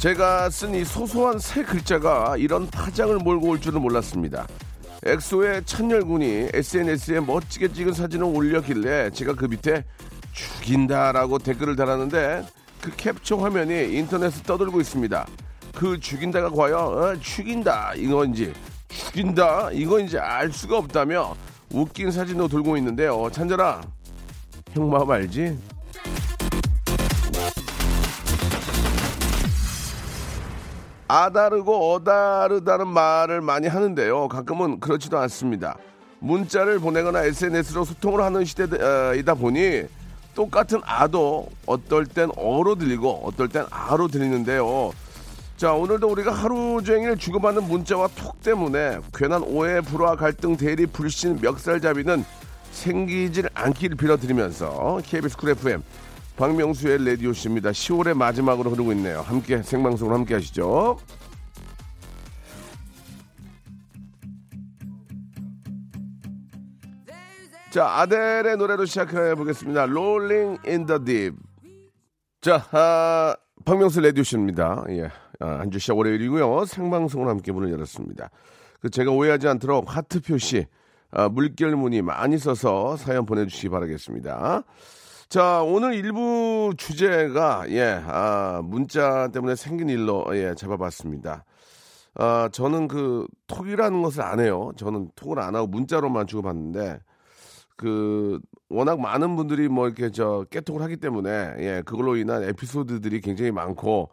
제가 쓴 이 소소한 세 글자가 이런 파장을 몰고 올 줄은 몰랐습니다 엑소의 찬열군이 SNS에 멋지게 찍은 사진을 올렸길래 제가 그 밑에 죽인다라고 댓글을 달았는데 그 캡처 화면이 인터넷에 떠돌고 있습니다. 그 죽인다가 과연 어, 죽인다 이건지 죽인다 이건지 알 수가 없다며 웃긴 사진도 돌고 있는데요. 찬절아, 형 마음 알지? 아 다르고 어 다르다는 말을 많이 하는데요. 가끔은 그렇지도 않습니다. 문자를 보내거나 SNS로 소통을 하는 시대이다 보니 똑같은 아도 어떨 땐 어로 들리고 어떨 땐 아로 들리는데요. 자, 오늘도 우리가 하루 종일 주고받는 문자와 톡 때문에 괜한 오해, 불화, 갈등, 대립, 불신, 멱살잡이는 생기질 않기를 빌어드리면서 KBS 쿨 FM 박명수의 레디오 씨입니다. 10월의 마지막으로 흐르고 있네요. 함께 생방송으로 함께 하시죠. 자, 아델의 노래로 시작해 보겠습니다. Rolling in the Deep. 자, 아, 박명수 레디오 씨입니다. 예. 아, 한주 시작 월요일이고요. 생방송을 함께 문을 열었습니다. 그 제가 오해하지 않도록 하트 표시, 아, 물결 무늬 많이 써서 사연 보내주시기 바라겠습니다. 자, 오늘 일부 주제가, 예, 아, 문자 때문에 생긴 일로, 예, 잡아봤습니다. 아, 저는 그, 톡이라는 것을 안 해요. 저는 톡을 안 하고 문자로만 주고받는데, 그, 워낙 많은 분들이 뭐 이렇게 저 깨톡을 하기 때문에, 예, 그걸로 인한 에피소드들이 굉장히 많고,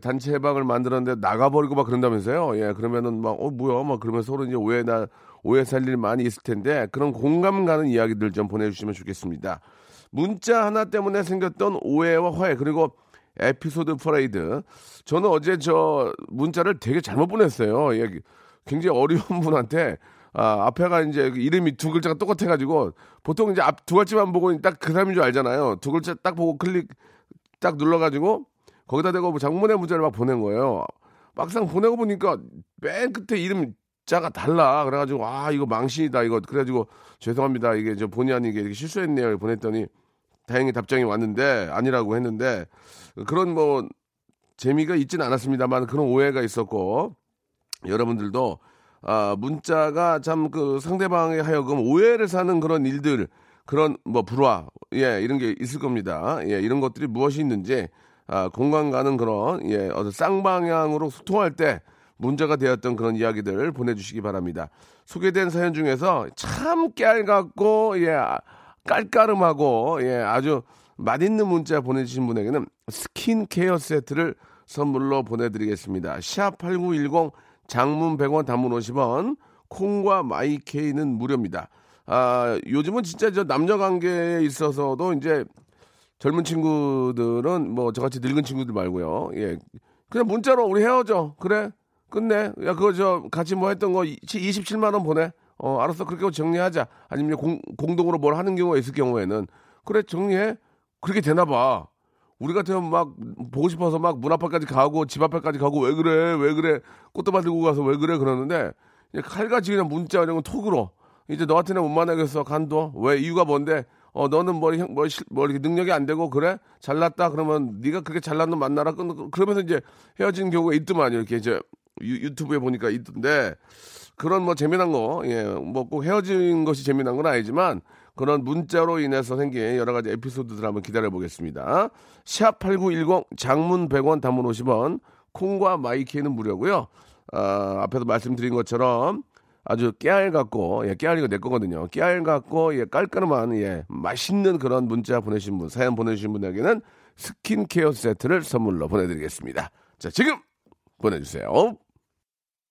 단체 해방을 만들었는데 나가버리고 막 그런다면서요. 예, 그러면은 막, 어, 뭐야, 막 그러면서 서로 이제 오해 나, 오해 살일 많이 있을 텐데, 그런 공감 가는 이야기들 좀 보내주시면 좋겠습니다. 문자 하나 때문에 생겼던 오해와 화해 그리고 에피소드 퍼레이드. 저는 어제 저 문자를 되게 잘못 보냈어요. 예, 굉장히 어려운 분한테 아, 앞에가 이제 이름이 두 글자가 똑같아가지고 보통 이제 앞 두 글자만 보고 딱 그 사람인 줄 알잖아요. 두 글자 딱 보고 클릭 딱 눌러가지고 거기다 대고 뭐 장문의 문자를 막 보낸 거예요. 막상 보내고 보니까 맨 끝에 이름 자가 달라. 그래가지고 아 이거 망신이다 이거 그래가지고 죄송합니다 이게 저 본의 아니게 이렇게 실수했네요. 보냈더니 다행히 답장이 왔는데 아니라고 했는데 그런 뭐 재미가 있지는 않았습니다만 그런 오해가 있었고 여러분들도 아 문자가 참 그 상대방에 하여금 오해를 사는 그런 일들 그런 뭐 불화 예 이런 게 있을 겁니다. 예 이런 것들이 무엇이 있는지 아 공감 가는 그런 예 어떤 쌍방향으로 소통할 때 문제가 되었던 그런 이야기들 보내주시기 바랍니다. 소개된 사연 중에서 참 깨알같고 예 깔깔음하고 예 아주 맛있는 문자 보내주신 분에게는 스킨케어 세트를 선물로 보내드리겠습니다. 샵 8910 장문 100원 단문 50원 콩과 마이케이는 무료입니다. 아 요즘은 진짜 저 남녀 관계에 있어서도 이제 젊은 친구들은 뭐 저같이 늙은 친구들 말고요. 예 그냥 문자로 우리 헤어져 그래 끝내. 야 그거 저 같이 뭐 했던 거 27만 원 보내. 어, 알았어. 그렇게 정리하자. 아니면 공, 공동으로 뭘 하는 경우가 있을 경우에는. 그래 정리해. 그렇게 되나 봐. 우리 같으면 막 보고 싶어서 막 문 앞까지 가고 집 앞에까지 가고 왜 그래? 왜 그래? 꽃다발 들고 가서 왜 그래? 그러는데 칼같이 그냥 문자 이런 건 톡으로. 이제 너한테는 못 만나겠어. 간도 왜? 이유가 뭔데? 어 너는 뭐, 뭐, 뭐 이렇게 능력이 안 되고 그래? 잘났다. 그러면 네가 그렇게 놈 만나라. 그러면서 이제 헤어지는 경우가 있더만 이렇게 이제 유, 튜브에 보니까 있던데 그런 뭐 재미난 거, 예, 뭐 꼭 헤어진 것이 재미난 건 아니지만 그런 문자로 인해서 생긴 여러 가지 에피소드들 한번 기다려 보겠습니다. 샵 8910 장문 100원 단문 50원 콩과 마이케이는 무료고요. 아, 앞에서 말씀드린 것처럼 아주 깨알 같고 예, 깨알 이거 내 거거든요. 깨알 같고 예, 깔끔한 예, 맛있는 그런 문자 보내신 분, 사연 보내주신 분에게는 스킨케어 세트를 선물로 보내드리겠습니다. 자, 지금 보내주세요.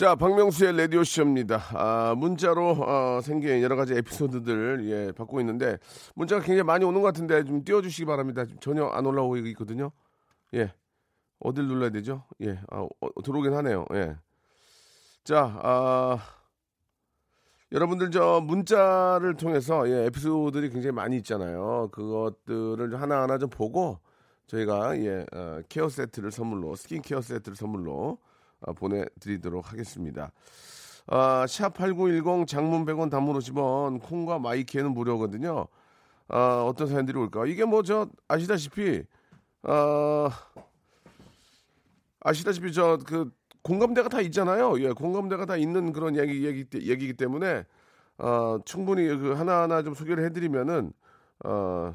자, 박명수의 라디오 쇼입니다. 아, 문자로, 어, 생긴 여러 가지 에피소드들, 예, 받고 있는데, 문자가 굉장히 많이 오는 것 같은데, 좀 띄워 주시기 바랍니다. 지금 전혀 안 올라오고 있거든요. 예. 어딜 눌러야 되죠? 예. 아, 어, 들어오긴 하네요. 예. 자, 아, 여러분들 저 문자를 통해서, 예, 에피소드들이 굉장히 많이 있잖아요. 그것들을 하나하나 좀 보고, 저희가, 예, 어, 케어 세트를 선물로, 스킨 케어 세트를 선물로, 아, 보내드리도록 하겠습니다. 아, 샵8910 장문 100원 단문 50원 콩과 마이키에는 무료거든요. 아, 어떤 사연들이 올까? 이게 뭐 저 아시다시피 아, 아시다시피 저 그 공감대가 다 있잖아요. 예, 공감대가 다 있는 그런 얘기 얘기 얘기이기 때문에 어, 충분히 그 하나하나 좀 소개를 해드리면은 어,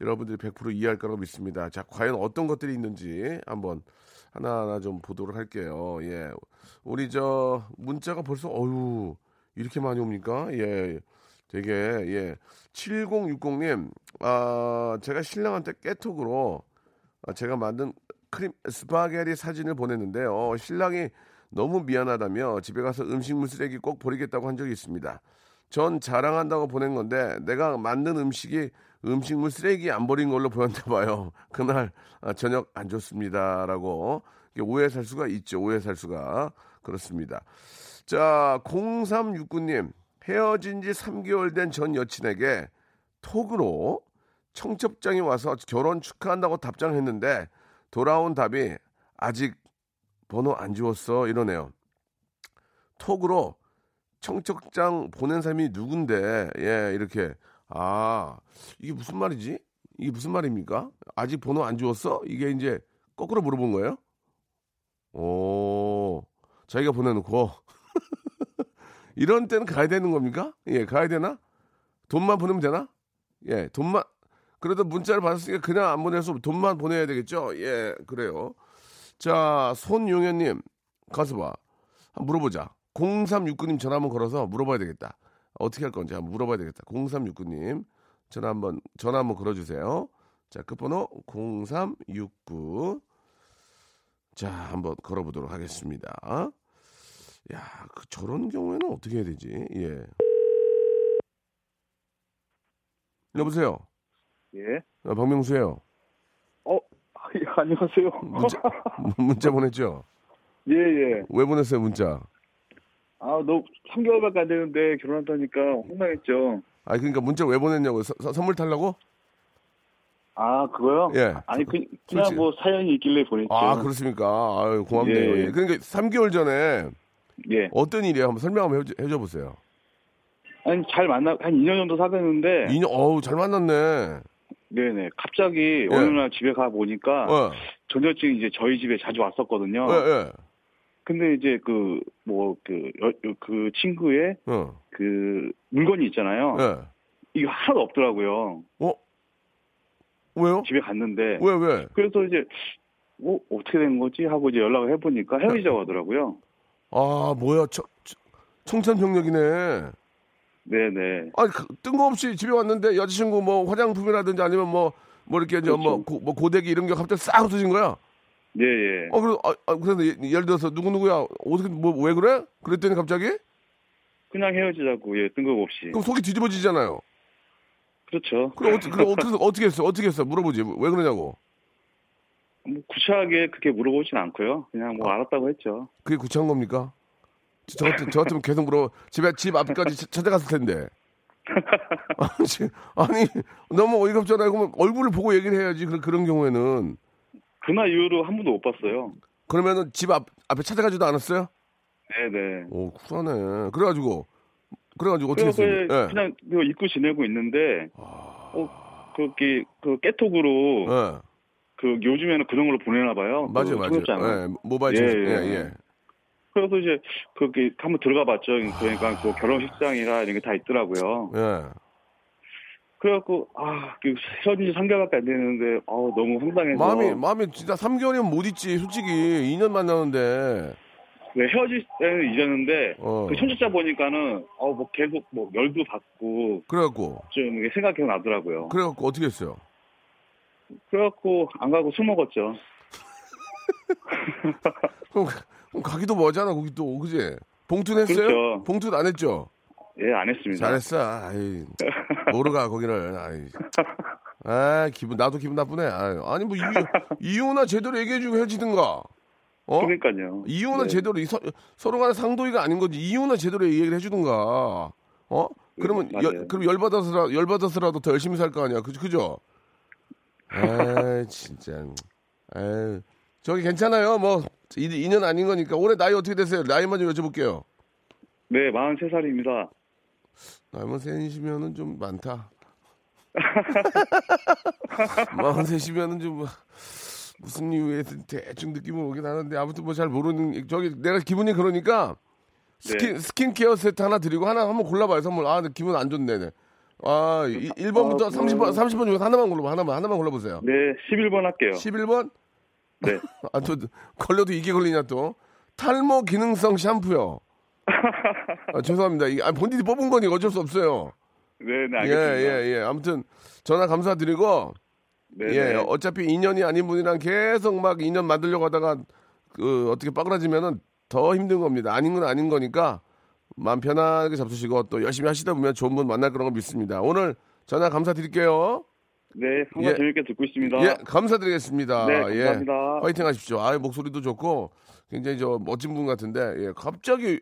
여러분들이 100% 이해할 거라고 믿습니다. 자, 과연 어떤 것들이 있는지 한번 하나하나 좀 보도록 할게요. 예. 우리 저 문자가 벌써 어유 이렇게 많이 옵니까? 예. 되게 예. 7060님 아, 제가 신랑한테 깨톡으로 아, 제가 만든 크림 스파게티 사진을 보냈는데요. 어, 신랑이 너무 미안하다며 집에 가서 음식물 쓰레기 꼭 버리겠다고 한 적이 있습니다. 전 자랑한다고 보낸 건데 내가 만든 음식이 음식물 쓰레기 안 버린 걸로 보였나 봐요. 그날 아, 저녁 안 좋습니다라고 오해 살 수가 있죠. 오해 살 수가 그렇습니다. 자 0369님 헤어진 지 3개월 된 전 여친에게 톡으로 청첩장이 와서 결혼 축하한다고 답장했는데 돌아온 답이 아직 번호 안 지웠어 이러네요. 톡으로 청첩장 보낸 사람이 누군데 예 이렇게 아 이게 무슨 말이지? 이게 무슨 말입니까? 아직 번호 안 지웠어? 이게 이제 거꾸로 물어본 거예요? 오 자기가 보내놓고. 이런 때는 가야 되는 겁니까? 예 가야 되나? 돈만 보내면 되나? 예 돈만 그래도 문자를 받았으니까 그냥 안 보내서 돈만 보내야 되겠죠? 예 그래요. 자 손용현님 가서 봐. 한번 물어보자. 0369님 전화 한번 걸어서 물어봐야 되겠다. 어떻게 할 건지 한번 물어봐야 되겠다. 0369님 전화 한번 전화 한번 걸어주세요. 자 끝번호 0369. 자 한번 걸어보도록 하겠습니다. 야, 그 저런 경우에는 어떻게 해야 되지? 예. 여보세요. 예. 아, 박명수예요. 어, 예, 안녕하세요. 문자, 문자 보냈죠? 예, 예. 왜 보냈어요 문자? 아, 너 3개월밖에 안 되는데 결혼한다니까 황당했죠. 아 그러니까 문자 왜 보냈냐고 서- 서- 선물 달라고? 아, 그거요? 예. 아니, 그, 솔직히- 그냥 뭐 사연이 있길래 보냈죠. 아 그렇습니까? 아유 고맙네요. 예. 예. 그러니까 3개월 전에 예. 어떤 일이에요? 한번 설명 한번 해줘, 해줘 보세요. 아니, 잘 만나, 한 2년 정도 사귀었는데, 2년, 어우, 잘 만났네. 네네. 갑자기 어느 날 집에 가 보니까, 예, 전 여친이 이제 저희 집에 자주 왔었거든요. 예, 예. 근데 이제 그, 뭐, 그, 그 친구의 어, 그 물건이 있잖아요. 예. 이게 하나도 없더라고요. 어? 왜요? 집에 갔는데. 왜, 왜? 그래서 이제 뭐 어떻게 된 거지 하고 이제 연락을 해보니까 헤어지자고 하더라고요. 아, 뭐야, 청, 청천벽력이네. 네네. 아니, 그, 뜬금없이 집에 왔는데 여자친구 뭐 화장품이라든지 아니면 뭐, 뭐 이렇게 이제 뭐, 그렇죠. 고, 뭐 고데기 이런 게 갑자기 싹 없어진 거야. 예 예. 어, 그래서, 아, 아, 그래서 예- 예를 들어서 누구누구야, 어떻게, 뭐, 왜 그래? 그랬더니 갑자기? 그냥 헤어지자고 예 뜬금없이. 그럼 속이 뒤집어지잖아요. 그렇죠. 그럼 어떻게, 그럼 어떻게, 어떻게 했어? 어떻게 했어? 물어보지. 왜 그러냐고. 뭐 구차하게 그렇게 물어보진 않고요. 그냥 뭐 알았다고 했죠. 그게 구차한 겁니까? 저, 저, 같은, 저 같으면 계속 물어, 집에, 집 앞까지 차- 찾아갔을 텐데. 아니, 지- 아니, 너무 어이가 없잖아요. 그러면 얼굴을 보고 얘기를 해야지, 그런, 그런 경우에는. 그날 이후로 한 번도 못 봤어요. 그러면은 집 앞, 앞에 찾아가지도 않았어요? 네네. 오, 쿨하네. 그래가지고, 그래가지고 어떻게 했어요? 예. 그냥 이거 잊고 지내고 있는데 어 그게 그 깨톡으로 예. 그 요즘에는 그런 걸로 보내나 봐요. 맞아요, 그 맞아요. 통역장을. 예, 모바일 예, 예, 예. 예. 그래서 이제 그게 한번 들어가 봤죠. 그러니까 뭐 결혼식장이라 이런 게 다 있더라고요. 예. 그래갖고 아그 헤어진 지 3개월밖에 안 됐는데 아 너무 황당해서 마음이 마음이 진짜 3개월이면 못 있지. 솔직히 2년 만나는데. 네, 헤어질 때는 잊었는데 어. 그 현주자 보니까는 어 뭐 계속 뭐 열도 받고 그래갖고 좀 이게 생각이 나더라고요. 그래갖고 어떻게 했어요? 그래갖고 안 가고 술 먹었죠. 그럼, 그럼 가기도 뭐잖아 거기 또 그지? 봉투 냈어요? 그렇죠. 봉투는 안 했죠? 예, 안 했습니다. 잘했어. 아이, 모르가 거기를. 아이. 아 기분 나도 기분 나쁘네. 아이, 아니 뭐 이유 이유나 제대로 얘기해주고 헤어지든가. 어? 그러니까요. 이유는 네. 제대로 이 서, 서로 간에 상도이가 아닌 거지. 이유는 제대로 얘기를 해주든가. 어? 그러면 네, 열. 그럼 열받아서라 열받아서라도 더 열심히 살 거 아니야. 그 그죠? 아 진짜. 아 저기 괜찮아요. 뭐 2, 년 아닌 거니까 올해 나이 어떻게 되세요? 나이만 좀 여쭤볼게요. 네, 43살입니다. 나이만 세시면은 좀 많다. 마흔 세시면은 좀 뭐, 무슨 이유에 대충 느낌은 오긴 하는데 아무튼 뭐 잘 모르는 저기 내가 기분이 그러니까 스킨 네. 스킨케어 세트 하나 드리고 하나 한번 골라봐요 선물 아 기분 안 좋네 네. 아 1번부터 아, 30번 30번 중에서 하나만 골라봐 하나만 하나만 골라보세요 네, 11번 할게요. 11번 네. 아또 걸려도 이게 걸리냐 또 탈모 기능성 샴푸요 아, 죄송합니다 이게 아, 본인이 뽑은 거니 어쩔 수 없어요 네, 네, 예, 알겠습니다. 예, 예. 아무튼 전화 감사드리고 네, 예, 네. 어차피 인연이 아닌 분이랑 계속 막 인연 만들려고 하다가 그 어떻게 빠그라지면은 더 힘든 겁니다. 아닌 건 아닌 거니까 마음 편하게 잡수시고 또 열심히 하시다 보면 좋은 분 만날 거라고 믿습니다. 오늘 전화 감사드릴게요. 네, 항상 예. 재밌게 듣고 있습니다. 예, 감사드리겠습니다. 네, 예. 감사합니다. 화이팅 하십시오. 아, 목소리도 좋고 굉장히 저 멋진 분 같은데 예, 갑자기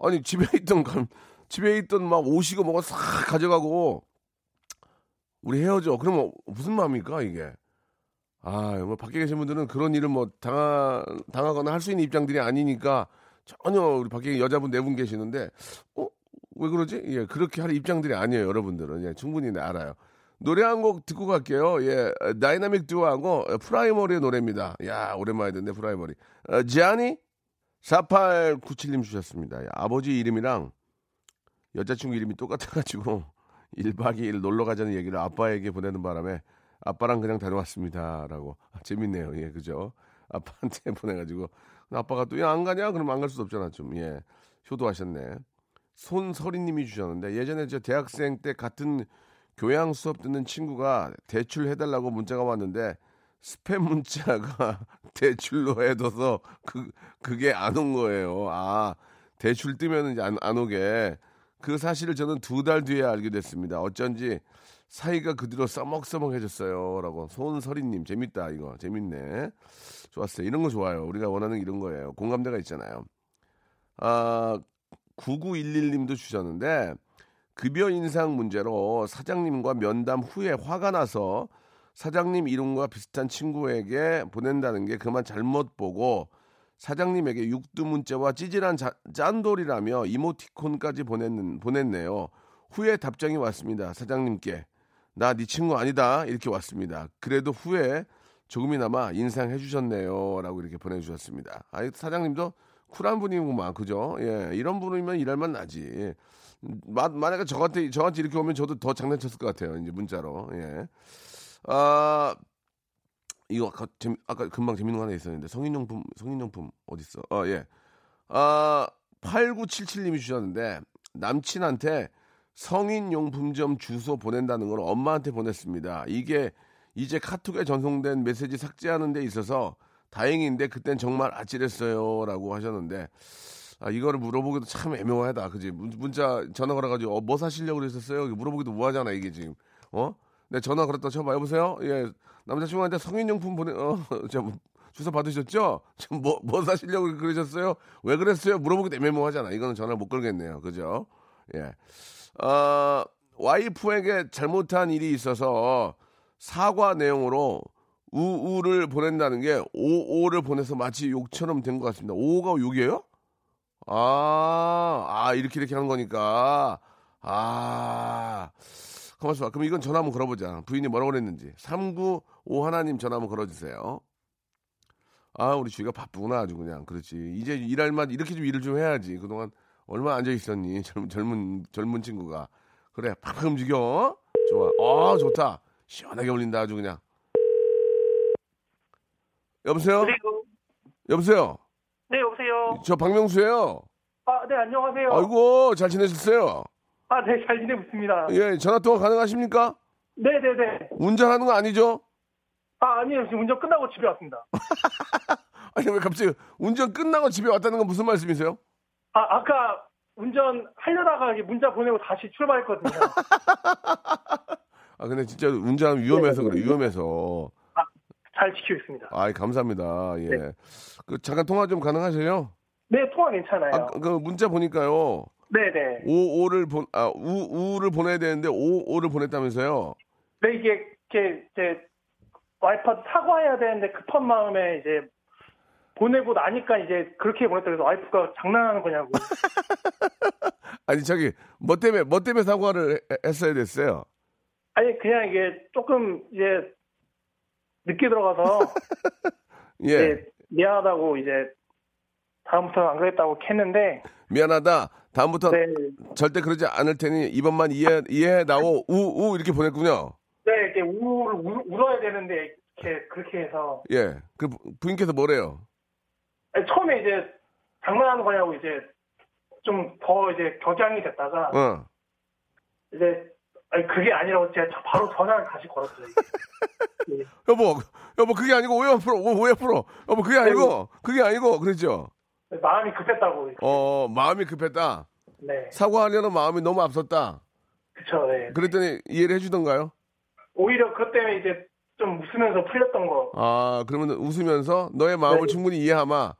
아니 집에 있던 감- 집에 있던 막 옷이고 뭐가 싹 가져가고 우리 헤어져. 그러면 무슨 마음입니까 이게? 아, 뭐 밖에 계신 분들은 그런 일을 뭐 당하 당하거나 할 수 있는 입장들이 아니니까 전혀 우리 밖에 여자분 네 분 계시는데 어? 왜 그러지? 예, 그렇게 할 입장들이 아니에요, 여러분들은. 예, 충분히 네, 알아요. 노래 한 곡 듣고 갈게요. 예, 어, 다이나믹 듀오하고 어, 프라이머리의 노래입니다. 야, 오랜만에 듣네, 프라이머리. 어, 지아니? 4897님 주셨습니다. 야, 아버지 이름이랑 여자친구 이름이 똑같아가지고 1박 2일 놀러 가자는 얘기를 아빠에게 보내는 바람에 아빠랑 그냥 다녀왔습니다. 라고. 아, 재밌네요. 예, 그죠? 아빠한테 보내가지고. 아빠가 또, 야, 안 가냐? 그럼 안 갈 수도 없잖아, 좀. 예. 효도하셨네. 손서리님이 주셨는데, 예전에 저 대학생 때 같은 교양 수업 듣는 친구가 대출 해달라고 문자가 왔는데, 스팸 문자가 대출로 해둬서 그, 그게 안 온 거예요. 아, 대출 뜨면 이제 안, 안 오게. 그 사실을 저는 두 달 뒤에 알게 됐습니다. 어쩐지 사이가 그 뒤로 써먹써먹해졌어요. 라고. 손서리님, 재밌다, 이거. 재밌네. 좋았어요. 이런 거 좋아요. 우리가 원하는 이런 거예요. 공감대가 있잖아요. 아, 9911님도 주셨는데, 급여 인상 문제로 사장님과 면담 후에 화가 나서 사장님 이름과 비슷한 친구에게 보낸다는 게 그만 잘못 보고 사장님에게 육두 문자와 찌질한 자- 짠돌이라며 이모티콘까지 보냈는, 보냈네요. 후에 답장이 왔습니다. 사장님께. 나 네 친구 아니다. 이렇게 왔습니다. 그래도 후에 조금이나마 인상해 주셨네요. 라고 이렇게 보내주셨습니다. 아, 사장님도 쿨한 분이구만. 그죠? 예, 이런 분이면 일할만 나지. 마, 만약에 저한테, 저한테 이렇게 오면 저도 더 장난쳤을 것 같아요. 이제 문자로. 예. 아, 이거 아까, 재미, 아까 금방 재밌는 거 하나 있었는데 성인용품 성인용품 어디 있어? 어 예. 아 8977님이 주셨는데 남친한테 성인용품점 주소 보낸다는 걸 엄마한테 보냈습니다. 이게 이제 카톡에 전송된 메시지 삭제하는 데 있어서 다행인데 그땐 정말 아찔했어요라고 하셨는데 아 이거를 물어보기도 참 애매하다. 그지? 문- 문자 전화 걸어가지고 어, 뭐 사시려고? 이거 물어보기도 뭐하잖아 이게 지금. 어? 네 전화 걸었다 쳐봐 여보세요. 예 남자친구한테 성인용품 보내 어 저, 주소 받으셨죠? 지금 뭐, 뭐 사시려고 그러셨어요? 왜 그랬어요? 물어보기도 애매모하잖아. 이거는 전화 못 걸겠네요. 그죠? 예. 어, 와이프에게 잘못한 일이 있어서 사과 내용으로 우우를 보낸다는 게 오오를 보내서 마치 욕처럼 된 것 같습니다. 오가 욕이에요? 아, 아, 이렇게 이렇게 하는 거니까. 아. 봐. 그럼 이건 전화 한번 걸어보자. 부인이 뭐라고 그랬는지. 395 하나님 전화 한번 걸어주세요. 아, 우리 주희가 바쁘구나, 아주 그냥. 그렇지. 이제 일할 만, 이렇게 좀 일을 좀 해야지. 그동안 얼마나 앉아 있었니? 젊은, 젊은, 젊은 친구가. 그래, 팍 움직여. 좋아. 아, 좋다. 시원하게 울린다, 아주 그냥. 여보세요? 여보세요? 네, 여보세요. 저 박명수예요. 아, 네, 안녕하세요. 아이고, 잘 지내셨어요? 아, 네, 잘 지내고 있습니다. 예, 전화 통화 가능하십니까? 네, 네, 네. 운전하는 거 아니죠? 아, 아니에요. 지금 운전 끝나고 집에 왔습니다. 아니, 왜 갑자기 운전 끝나고 집에 왔다는 건 무슨 말씀이세요? 아, 아까 운전 하려다가 문자 보내고 다시 출발했거든요. 아, 근데 진짜 운전하면 위험해서 그래, 위험해서. 잘 지키고 있습니다. 아이, 감사합니다. 예. 네. 그, 잠깐 통화 좀 가능하세요? 네, 통화 괜찮아요. 아, 그 문자 보니까요. 네, 네. 오, 오를 본, 아, 우, 우를 보내야 되는데, 오, 오를 보냈다면서요? 네, 이게, 이렇게, 이제, 와이프한테 사과해야 되는데 급한 마음에 이제, 보내고 나니까 이제 그렇게 보냈다 그래서 와이프가 장난하는 거냐고. 아니, 저기, 뭐 때문에, 뭐 때문에 사과를 해- 했어야 됐어요? 아니, 그냥 이게 조금 이제, 늦게 들어가서, 예. 네, 미안하다고 이제, 다음부터는 안 그랬다고 했는데, 미안하다. 다음부터 네, 절대 그러지 않을 테니 이번만 이해, 이해해 나오, 우, 우, 이렇게 보냈군요. 네, 이렇게 울, 울, 울어야 되는데, 이렇게, 그렇게 해서, 예. 그 부- 부인께서 뭐래요? 아니, 처음에 이제, 장난하는 거냐고 이제, 좀 더 이제 격양이 됐다가, 어. 이제, 아니, 그게 아니라고 제가 저- 바로 전화를 다시 걸었어요. 네. 여보, 여보, 그게 아니고 오해 오- 오해 풀어. 여보, 그게 아니고, 그게 아니고, 그랬죠? 마음이 급했다고. 어, 마음이 급했다. 네. 사과하려는 마음이 너무 앞섰다. 그쵸, 네. 그랬더니 이해를 해주던가요? 오히려 그것 때문에 이제 좀 웃으면서 풀렸던 거 아, 그러면 웃으면서 너의 마음을 네. 충분히 이해하마.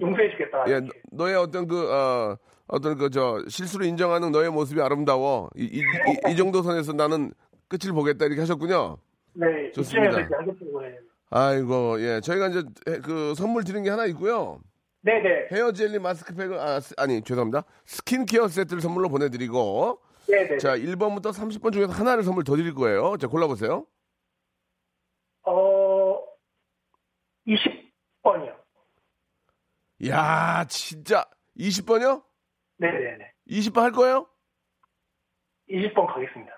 용서해주겠다. 예, 이렇게. 너의 어떤 그, 어, 어떤 그, 저, 실수를 인정하는 너의 모습이 아름다워. 이, 이, 이, 이 정도 선에서 나는 끝을 보겠다. 이렇게 하셨군요. 네, 좋습니다. 거예요. 아이고, 예. 저희가 이제 해- 그 선물 드린 게 하나 있고요. 네네. 헤어 젤리 마스크팩을, 아, 스- 아니, 죄송합니다. 스킨케어 세트를 선물로 보내드리고. 네네. 자, 1번부터 30번 중에서 하나를 선물 더 드릴 거예요. 자, 골라보세요. 어, 20번이요. 야 진짜. 20번이요? 네네네. 20번 할 거예요? 20번 가겠습니다.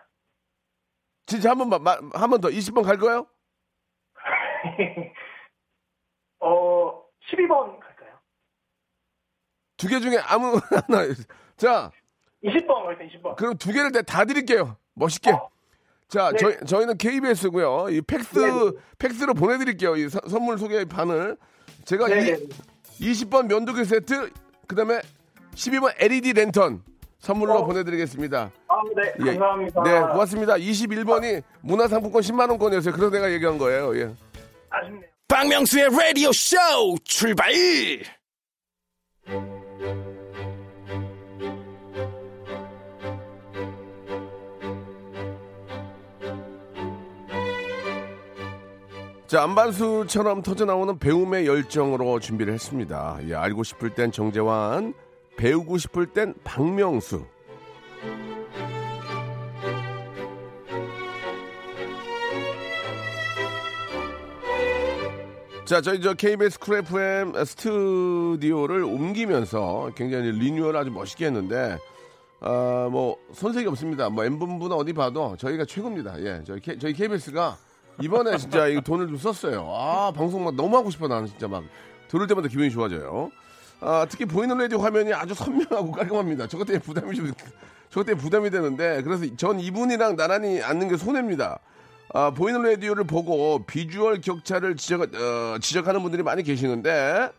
진짜 한 번만, 한 번 더. 20번 갈 거예요? 어, 12번 갈까요? 두 개 중에 아무 하나. 자, 20번 갈때 20번. 그럼 두 개를 다, 다 드릴게요. 멋있게. 어. 자, 네. 저희, 저희는 KBS고요. 이 팩스, 네. 팩스로 보내 드릴게요. 이 서- 선물 소개 판을. 제가 네네. 이, 20번 면도기 세트, 그 다음에 12번 LED 랜턴 선물로 어. 보내 드리겠습니다. 아, 네. 예. 감사합니다. 네, 고맙습니다. 21번이 문화상품권 10만 원권이었어요. 그래서 내가 얘기한 거예요. 예. 아쉽네요. 박명수의 라디오 쇼 출발! 자, 안반수처럼 터져나오는 배움의 열정으로 준비를 했습니다. 예, 알고 싶을 땐 정재환, 배우고 싶을 땐 박명수. 자, 저희 저 KBS 쿨 FM 스튜디오를 옮기면서 굉장히 리뉴얼 아주 멋있게 했는데, 아, 뭐, 손색이 없습니다. 뭐, M본부는 어디 봐도 저희가 최고입니다. 예, 저희, K, 저희 KBS가 이번에 진짜 이 돈을 좀 썼어요. 아, 방송 막 너무 하고 싶어, 나는 진짜 막. 들을 때마다 기분이 좋아져요. 아, 특히 보이는 라디오 화면이 아주 선명하고 깔끔합니다. 저것 때문에 부담이 좀, 저것 때문에 부담이 되는데, 그래서 전 이분이랑 나란히 앉는 게 손해입니다. 아, 보이는 라디오를 보고 비주얼 격차를 지적, 어, 지적하는 분들이 많이 계시는데,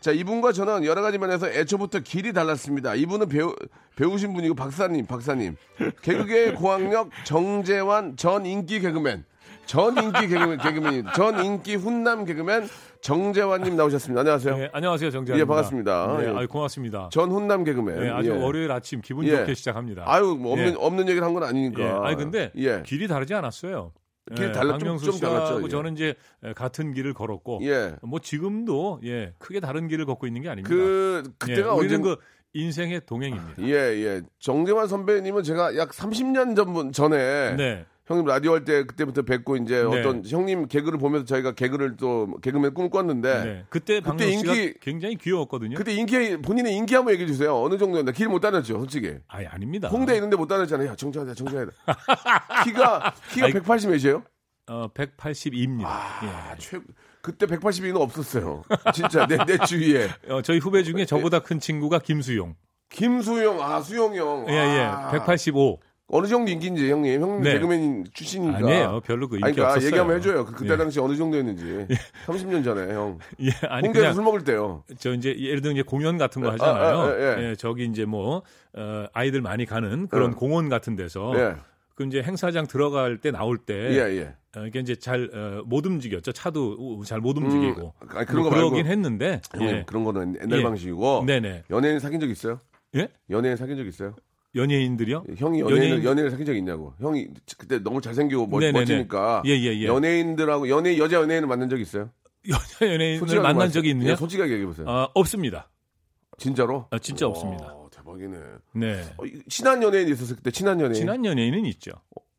자, 이분과 저는 여러 가지 면에서 애초부터 길이 달랐습니다. 이분은 배우, 배우신 분이고, 박사님, 박사님. 개그계의 고학력 정재환 전 인기 개그맨. 전 인기 개그맨, 개그맨, 전 인기 훈남 개그맨 정재환님 나오셨습니다. 안녕하세요. 네, 안녕하세요, 정재환입니다. 예, 반갑습니다. 네, 예. 아유, 고맙습니다. 전 훈남 개그맨. 네, 아주 예. 월요일 아침 기분 예. 좋게 시작합니다. 아유, 뭐 없는, 예. 없는 얘기를 한 건 아니니까. 예, 아니 근데 예. 길이 다르지 않았어요. 길이 예, 달라- 좀- 좀 달랐죠, 예. 저는 이제 같은 길을 걸었고, 예. 뭐 지금도 예 크게 다른 길을 걷고 있는 게 아닙니다. 그, 예, 그때가 언제. 우리는 그 인생의 동행입니다. 예, 예. 정재환 선배님은 제가 약 30년 전, 전에 네, 형님 라디오 할 때 그때부터 뵙고 이제 네. 어떤 형님 개그를 보면서 저희가 개그를 또 개그맨 꿈꿨는데 네. 그때 씨가 인기- 굉장히 귀여웠거든요. 그때 인기 본인의 인기 한번 얘기해 주세요. 어느 정도였나? 길 못 다녔죠, 솔직히. 아니 아닙니다. 홍대 있는데 못 다녔잖아요. 야, 정정해야 돼. 키가 키가 아니, 180 몇이에요? 어 182입니다. 아, 최 그때 182는 없었어요. 진짜 내, 내 주위에 예. 어, 저희 후배 중에 저보다 큰 친구가 김수용. 김수영, 아 수영 형. 예, 예. 아, 185. 어느 정도 인기인지 형님, 형님 네. 개그맨 출신이니까. 아니에요. 별로 그 인기 아니, 그러니까 없었어요. 얘기 한번 해줘요. 그, 그때 예. 당시 어느 정도였는지. 30년 전에 형. 예, 아니 홍대에서 술 먹을 때요. 저 이제 예를 들어 이제 공연 같은 거 아, 하잖아요. 아, 예, 예. 저기 이제 뭐 어, 아이들 많이 가는 그런 예. 공원 같은 데서 예, 그 이제 행사장 들어갈 때 나올 때 예, 예. 어, 이게 이제 잘못 움직였죠. 차도 잘 못 움직이고. 음, 아니, 그런 거뭐 그러긴 말고. 했는데. 형님, 예. 그런 거는 옛날 예. 방식이고. 네네. 연예인 사귄 적 있어요? 예? 연예인 사귄 적 있어요? 연예인들이요? 형이 연예인을 연예인- 연예인... 을 사귄 적 있냐고. 형이 그때 너무 잘생기고 멋. 멋지니까. 예, 예, 예. 연예인들하고 연예 여자 연예인을 만난 적 있어요? 여자 연예인을 만난 말씀- 적이 있느냐? 예, 솔직하게 얘기해 보세요. 아, 없습니다. 진짜로? 아, 진짜 없습니다. 대박이네. 네. 어, 이- 친한 연예인 있었을 그때 친한 연예인. 친한 연예인은 있죠.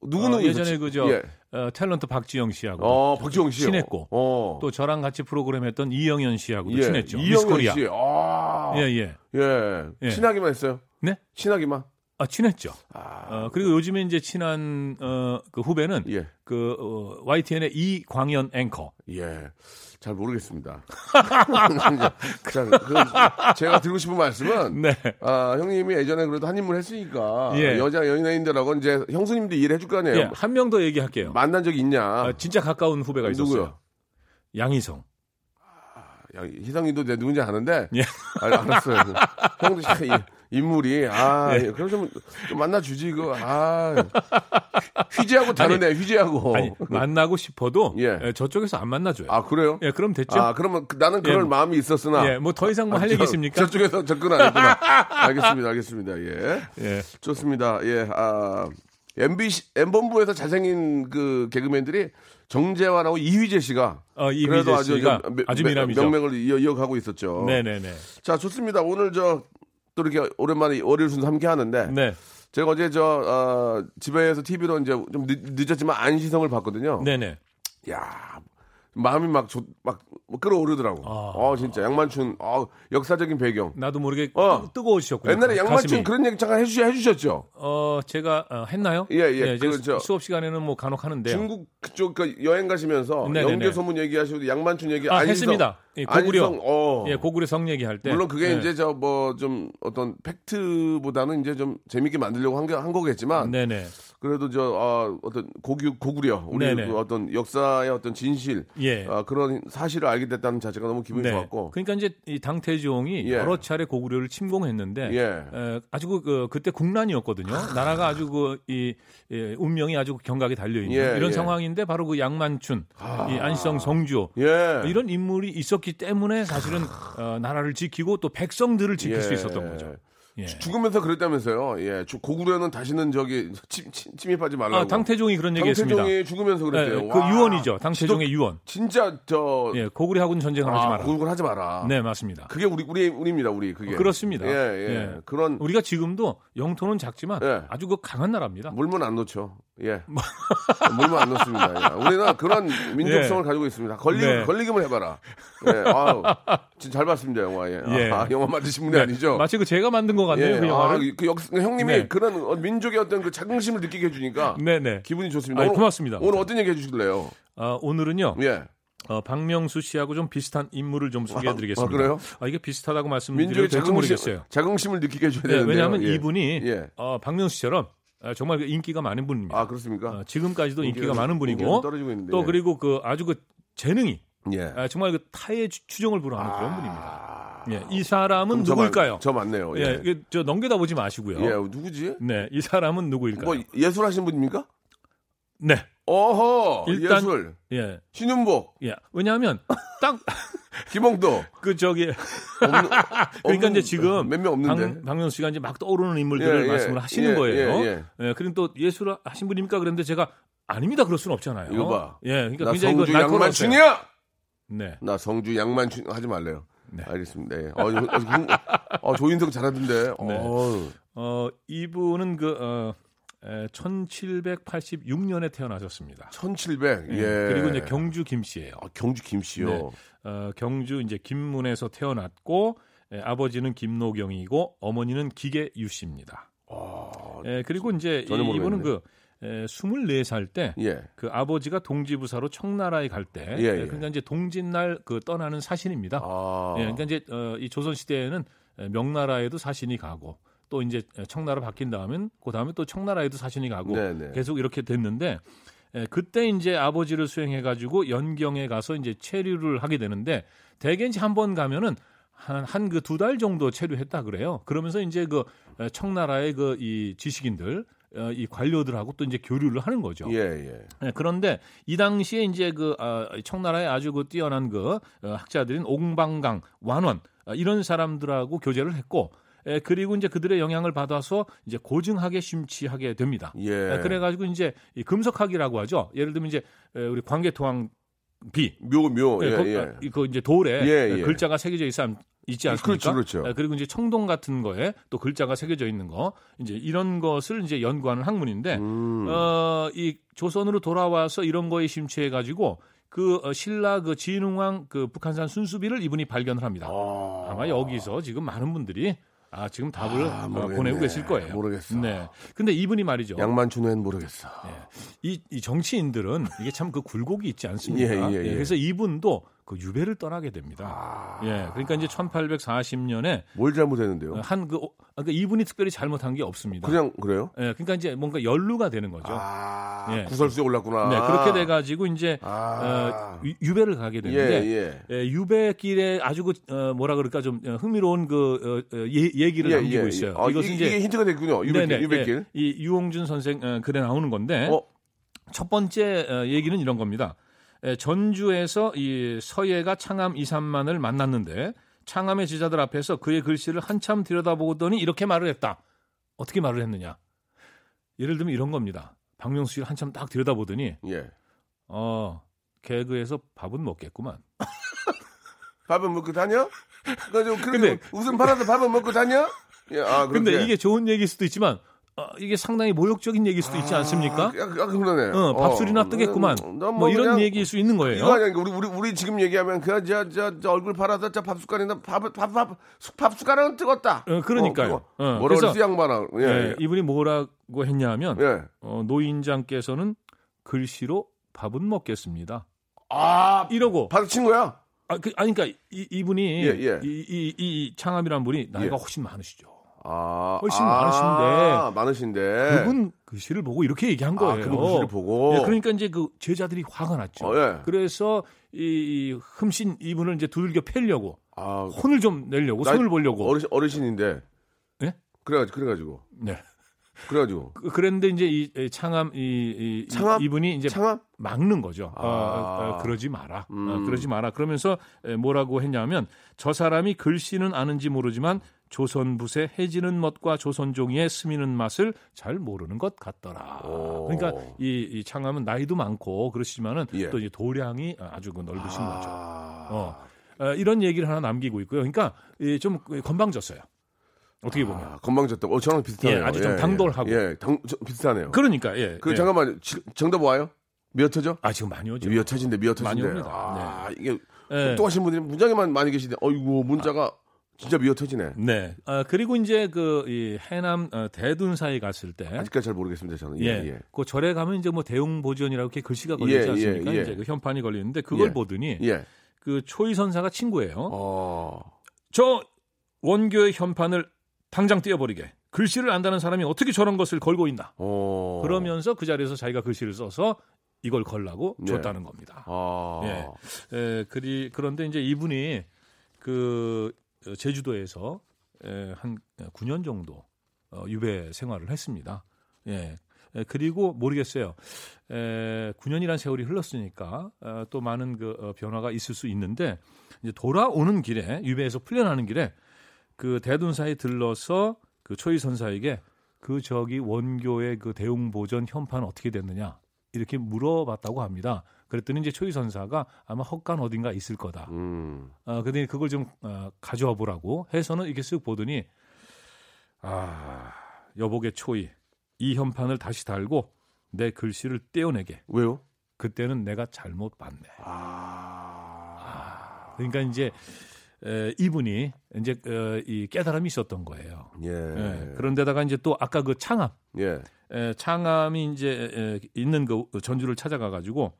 누구는 어, 예전에? 그저 예. 어, 탤런트 박지영 씨하고 어, 박지영 씨. 친했고 어. 또 저랑 같이 프로그램 했던 이영현 씨하고도 예. 친했죠. 이영현. 씨. 아. 예, 예. 예. 예. 친하기만 했어요? 네? 친하기만? 아, 친했죠. 아. 어, 그리고 요즘에 이제 친한 어, 그 후배는 예. 그 어, YTN의 이광현 앵커. 예. 잘 모르겠습니다. 자, 그, 제가 드리고 싶은 말씀은 네. 아, 형님이 예전에 그래도 한 인물 했으니까 예. 여자 연예인들하고 이제 형수님도 일을 해줄 거 아니에요. 예, 한명 더 얘기할게요. 만난 적이 있냐? 아, 진짜 가까운 후배가 있었어요. 누구요? 양희성. 야, 희성이도 내 누군지 아는데. 예. 아, 알았어요. 형도 참 이- 인물이 아, 예. 그럼 좀, 좀 만나 주지 그 아. 휘재하고 다르네. 휘재하고. 아니, 만나고 싶어도 어. 예. 예, 저쪽에서 안 만나줘요. 아, 그래요? 예, 그럼 됐죠. 아, 그러면 그- 나는 그럴 예. 마음이 있었으나. 예, 뭐 더 이상 뭐할 아, 얘기 저- 있습니까? 저쪽에서 접근 안 했구나. 알겠습니다. 알겠습니다. 예. 예. 좋습니다. 예. 아, MBC, M본부에서 잘생긴 그 개그맨들이 정재환하고 이휘재 씨가. 어, 이휘재 그래도 아주, 씨가 좀 명- 아주 명- 미남이죠. 명맥을 이어, 이어 가고 있었죠. 네네네. 자, 좋습니다. 오늘 저, 또 이렇게 오랜만에 월요일 순서 함께 하는데. 네. 제가 어제 저, 어, 집에서 TV로 이제 좀 늦, 었지만 안시성을 봤거든요. 네네. 야 마음이 막, 좋, 막 끌어오르더라고. 아. 어, 진짜. 양만춘, 어, 역사적인 배경. 나도 모르게 어. 뜨거워지셨군요. 옛날에 양만춘 가슴이. 그런 얘기 잠깐 해주시, 해주셨죠? 어, 제가 어, 했나요? 예, 예. 제가 그, 저- 수업 시간에는 뭐 간혹 하는데요. 중국 그쪽 그 여행 가시면서. 영계 소문 얘기하시고 양만춘 얘기 아, 안희성, 했습니다. 예, 고구려. 안희성, 어. 예, 고구려 성 얘기할 때. 물론 그게 예. 이제 저 뭐 좀 어떤 팩트보다는 이제 좀 재밌게 만들려고 한, 게, 한 거겠지만 네네. 그래도 저 어, 어떤 고구 고구려 우리. 그 어떤 역사의 어떤 진실 예. 어, 그런 사실을 알게 됐다는 자체가 너무 기분이 네. 좋았고 그러니까 이제 이 당태종이 예. 여러 차례 고구려를 침공했는데 예. 에, 아주 그, 그 그때 국난이었거든요. 나라가 아주 그이 예, 운명이 아주 경각에 달려 있는 예, 이런 예. 상황인데 바로 그 양만춘, 이 안시성 성주 예. 이런 인물이 있었기 때문에 사실은 어, 나라를 지키고 또 백성들을 지킬 수 예. 있었던 거죠. 예. 죽으면서 그랬다면서요. 예. 주- 고구려는 다시는 저기 침, 침, 침 입하지 말라고. 아, 당태종이 그런 얘기 했습니다. 당태종이 죽으면서 그랬대요. 예, 그 와. 유언이죠. 당태종의 유언. 진짜 저 예, 고구려하고는 전쟁을 하지 아, 마라. 그걸 하지 마라. 네, 맞습니다. 그게 우리 우리 우리입니다. 우리 그게. 그렇습니다. 예, 예. 예. 그런 우리가 지금도 영토는 작지만 예. 아주 그 강한 나라입니다. 물면 안 놓죠. 예. 물면 안 놓습니다. 예. 우리는 그런 민족성을 예. 가지고 있습니다. 걸리 네. 걸리기만 해봐라. 예. 아우. 진짜 잘 봤습니다, 영화. 예. 예. 아, 영화 만드신 분이 네, 아니죠. 마치 그 제가 만든 것 같네요, 예. 그 영화를. 아, 그 역, 형님이 네. 그런 어, 민족의 어떤 그 자긍심을 느끼게 해주니까 네네. 기분이 좋습니다. 아이, 오늘- 고맙습니다. 오늘 어떤 얘기 해주실래요? 아, 오늘은요, 예. 어, 박명수 씨하고 좀 비슷한 인물을 좀 소개해드리겠습니다. 아, 그래요? 아, 이게 비슷하다고 말씀드려도 될지 자긍심, 모르겠어요. 자긍심을 느끼게 해줘야 네, 되는데. 왜냐하면 이분이 예. 어, 박명수 씨처럼 어, 정말 그 인기가 많은 분입니다. 아, 그렇습니까? 어, 지금까지도 인기가, 인기가- 많은 인기가 분이고 있는데, 또 예. 그리고 그 아주 그 재능이 예. 아, 정말 그 타의 추- 추종을 불허하는 그런 분입니다. 아. 예, 이 사람은 그럼 저 누구일까요? 맞- 저 맞 네요. 예, 예. 저 넘겨다 보지 마시고요. 예, 누구지? 네, 이 사람은 누구일까요? 뭐 예술 하신 분입니까? 네, 어허, 일단- 예술. 예, 신윤복, 예. 왜냐하면 딱 김홍도. 그 저기 없는, 그러니까 이제 지금 몇 명 없는데. 박, 박명수 씨가 이제 막 떠오르는 인물들을 예, 예. 말씀을 하시는 예, 거예요. 예, 예, 그럼 또 예술 하신 분입니까? 그런데 제가 아닙니다. 그럴 수는 없잖아요. 이거 봐. 예, 그러니까 나 굉장히 성주. 양만춘이야. 네. 나 성주 양만춘 하지 말래요. 네. 알겠습니다. 예. 어, 어, 어, 어, 조인성 잘하던데. 네. 어, 어, 이분은 그 어, 에, 1786년에 태어나셨습니다. 1700. 예. 예. 그리고 이제 경주 김씨예요. 아, 경주 김씨요. 네. 어, 경주 이제 김문에서 태어났고 에, 아버지는 김노경이고 어머니는 기계 유 씨입니다. 아, 에, 그리고 이제 이, 이분은. 그 에, 24살 때 예. 그 아버지가 동지부사로 청나라에 갈 때, 예, 예, 예. 그러니까 이제 동짓날 그 떠나는 사신입니다. 아. 예, 그러니까 이제 어, 이 조선 시대에는 명나라에도 사신이 가고 또 이제 청나라 바뀐 다음엔 그 다음에 또 청나라에도 사신이 가고 네네. 계속 이렇게 됐는데 예, 그때 이제 아버지를 수행해 가지고 연경에 가서 이제 체류를 하게 되는데 대개 이제 한 번 가면은 한 한 그 두 달 정도 체류했다 그래요. 그러면서 이제 그 에, 청나라의 그 이 지식인들 어, 이 관료들하고 또 이제 교류를 하는 거죠. 예, 예. 네, 그런데 이 당시에 이제 그 아, 청나라의 아주 그 뛰어난 그 어, 학자들인 옹방강, 완원 아, 이런 사람들하고 교제를 했고 에, 그리고 이제 그들의 영향을 받아서 이제 고증하게 심취하게 됩니다. 예. 에, 그래가지고 이제 이 금석학이라고 하죠. 예를 들면 이제 에, 우리 광개토왕 비 묘, 묘. 예, 예, 거- 예. 그 이제 돌에 예, 예. 글자가 새겨져 있, 있지 않습니까? 그렇죠, 그렇죠. 예, 그리고 이제 청동 같은 거에 또 글자가 새겨져 있는 거 이제 이런 것을 이제 연구하는 학문인데 음. 어, 이 조선으로 돌아와서 이런 거에 심취해 가지고 그 어, 신라 그 진흥왕 그 북한산 순수비를 이분이 발견을 합니다. 아. 아마 여기서 지금 많은 분들이 아 지금 답을 아, 어. 보내고 계실 거예요. 모르겠어. 네. 근데 이분이 말이죠. 양만춘은 모르겠어. 이, 이 정치인들은 이게 참 그 굴곡이 있지 않습니까? 예, 예, 예. 그래서 이분도 그 유배를 떠나게 됩니다. 아. 예, 그러니까 이제 1840년에 뭘 잘못했는데요? 한 그, 그러니까 이분이 특별히 잘못한 게 없습니다. 그냥 그래요? 예, 그러니까 이제 뭔가 연루가 되는 거죠. 아, 예. 구설수에 올랐구나. 네, 그렇게 돼 가지고 이제 아. 어, 유- 유배를 가게 예, 되는데 예. 예, 유배길에 아주 그 어, 뭐라 그럴까 좀 어, 흥미로운 그 어, 어, 예, 얘기를 예, 남기고 예, 있어요. 아, 이것은 이- 이제 이게 힌트가 됐군요. 유백길. 네네, 유백길. 예, 이 유홍준 선생 어, 글에 나오는 건데 어, 첫 번째 어, 얘기는 이런 겁니다. 에, 전주에서 이 서예가 창암 이삼만을 만났는데 창암의 지자들 앞에서 그의 글씨를 한참 들여다보더니 이렇게 말을 했다. 어떻게 말을 했느냐? 예를 들면 이런 겁니다. 박명수 씨를 한참 딱 들여다보더니 예. 어 개그에서 밥은 먹겠구만. 밥은 먹고 다녀? 그래가지고 그렇게 근데- 웃음 팔아서 밥은 먹고 다녀? 예, 아. 근데 이게 좋은 얘기일 수도 있지만 어, 이게 상당히 모욕적인 얘기일 수도 있지 않습니까? 아, 약간 그러네. 어, 밥술이나 뜨겠구만. 음, 넌뭐 이런 얘기일 수 있는 거예요. 이거 아니야. 우리 우리 우리 지금 얘기하면 그 저 저, 저 얼굴 팔아서 저 밥숟가락이나 밥 밥 밥 밥숟가락은 뜨겁다. 어, 그러니까요. 어, 어, 뭐라 그래서- 양반아. 예. 예, 예. 이분이 뭐라고 했냐면 예. 어, 노인장께서는 글씨로 밥은 먹겠습니다. 아, 이러고 바로 친 거야? 아, 그, 아니, 이, 이분이 예, 예. 이, 이, 이 창암이란 분이 나이가 예. 훨씬 많으시죠. 아, 훨씬 아, 많으신데. 많으신데. 그분 글씨를 보고 이렇게 얘기한 거예요. 아, 그분 글씨를 보고. 예, 그러니까 이제 그 제자들이 화가 났죠. 어, 예. 그래서 이, 이 흠신 이분을 이제 두들겨 패려고 아, 혼을 좀 내려고 손을 보려고. 어르신 어르신인데. 예? 그래가지고 그래 가지고 네. 그래가지고 그- 그랬는데 이제 이, 이 창암 이, 이, 창암? 이, 분이 이제 창암? 막는 거죠. 어, 아. 어, 어, 그러지 마라. 어, 음. 그러지 마라. 그러면서 에, 뭐라고 했냐면 저 사람이 글씨는 아는지 모르지만 조선붓의 해지는 멋과 조선종이의 스미는 맛을 잘 모르는 것 같더라. 오. 그러니까 이, 이 창암은 나이도 많고 그러시지만은 예. 또 이제 도량이 아주 그 넓으신 거죠. 아. 어. 어, 이런 얘기를 하나 남기고 있고요. 그러니까 이, 좀 건방졌어요. 어떻게 보면. 아, 건방졌다고. 어, 저랑 비슷하네요. 예, 아주 좀 당돌하고. 예, 당, 저, 비슷하네요. 그러니까 예. 그 예. 잠깐만 지- 정답 와요? 미어 터져? 아 지금 많이 오죠. 미어 터진데 미어 많이 터진데. 옵니다. 아, 이게 예. 똑똑하신 분들이 무지하게만 많이 계시는데, 어이구 문자가 진짜 미어 터지네. 네. 아, 그리고 이제 그 이 해남 어, 대둔 사에 갔을 때 아직까지 잘 모르겠습니다 저는. 예, 예, 예. 그 절에 가면 이제 뭐 대웅 보전이라고 이렇게 글씨가 걸리지 예, 않습니까? 예, 예. 이제 그 현판이 걸리는데 그걸 예. 보더니 예. 그 초이 선사가 친구예요. 어. 저 원교의 현판을 당장 떼어버리게. 글씨를 안다는 사람이 어떻게 저런 것을 걸고 있나? 어. 그러면서 그 자리에서 자기가 글씨를 써서 이걸 걸라고 네. 줬다는 겁니다. 아. 예. 에, 그리 그런데 이제 이분이 그 어, 제주도에서 에, 한 9년 정도 어, 유배 생활을 했습니다. 예. 에, 그리고 모르겠어요. 에, 9년이란 세월이 흘렀으니까 어, 또 많은 그 어, 변화가 있을 수 있는데 이제 돌아오는 길에 유배에서 풀려나는 길에 그 대둔사에 들러서 그 초이 선사에게 그 저기 원교의 그 대웅 보전 현판 어떻게 됐느냐 이렇게 물어봤다고 합니다. 그랬더니 이제 초이 선사가 아마 헛간 어딘가 있을 거다. 음. 어, 근데 그걸 좀 어, 가져와 보라고 해서는 이렇게 쓱 보더니 아 여복의 초이 이 현판을 다시 달고 내 글씨를 떼어내게. 왜요? 그때는 내가 잘못 봤네. 아. 그러니까 이제 에, 이분이 이제 어, 이 깨달음이 있었던 거예요. 예. 예. 그런데다가 이제 또 아까 그 창암, 예. 에, 창암이 이제 에, 있는 그 전주를 찾아가 가지고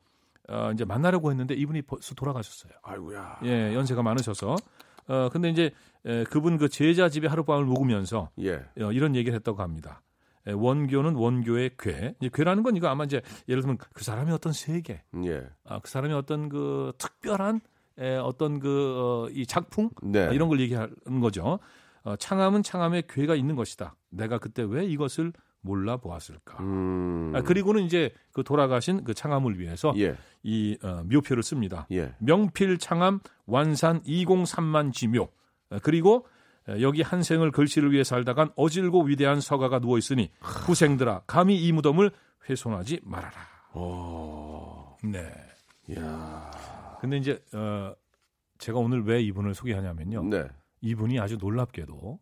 어, 이제 만나려고 했는데 이분이 벌써 돌아가셨어요. 아이고야. 예, 연세가 많으셔서. 어, 근데 이제 에, 그분 그 제자 집에 하룻밤을 묵으면서 예. 어, 이런 얘기를 했다고 합니다. 에, 원교는 원교의 괴. 이제 괴라는 건 이거 아마 이제 예를 들면 그 사람의 어떤 세계, 예. 아, 그 사람의 어떤 그 특별한 에, 어떤 그, 어, 이 작품 네. 아, 이런 걸 얘기하는 거죠. 어, 창암은 창암의 괴가 있는 것이다. 내가 그때 왜 이것을 몰라 보았을까? 음. 아, 그리고는 이제 그 돌아가신 그 창암을 위해서 예. 이 어, 묘표를 씁니다. 예. 명필 창암 완산 203만 지묘. 어, 그리고 어, 여기 한생을 글씨를 위해 살다간 어질고 위대한 서가가 누워 있으니 후생들아 감히 이 무덤을 훼손하지 말아라. 어. 네. 야. 근데 이제 어 제가 오늘 왜 이분을 소개하냐면요. 네. 이분이 아주 놀랍게도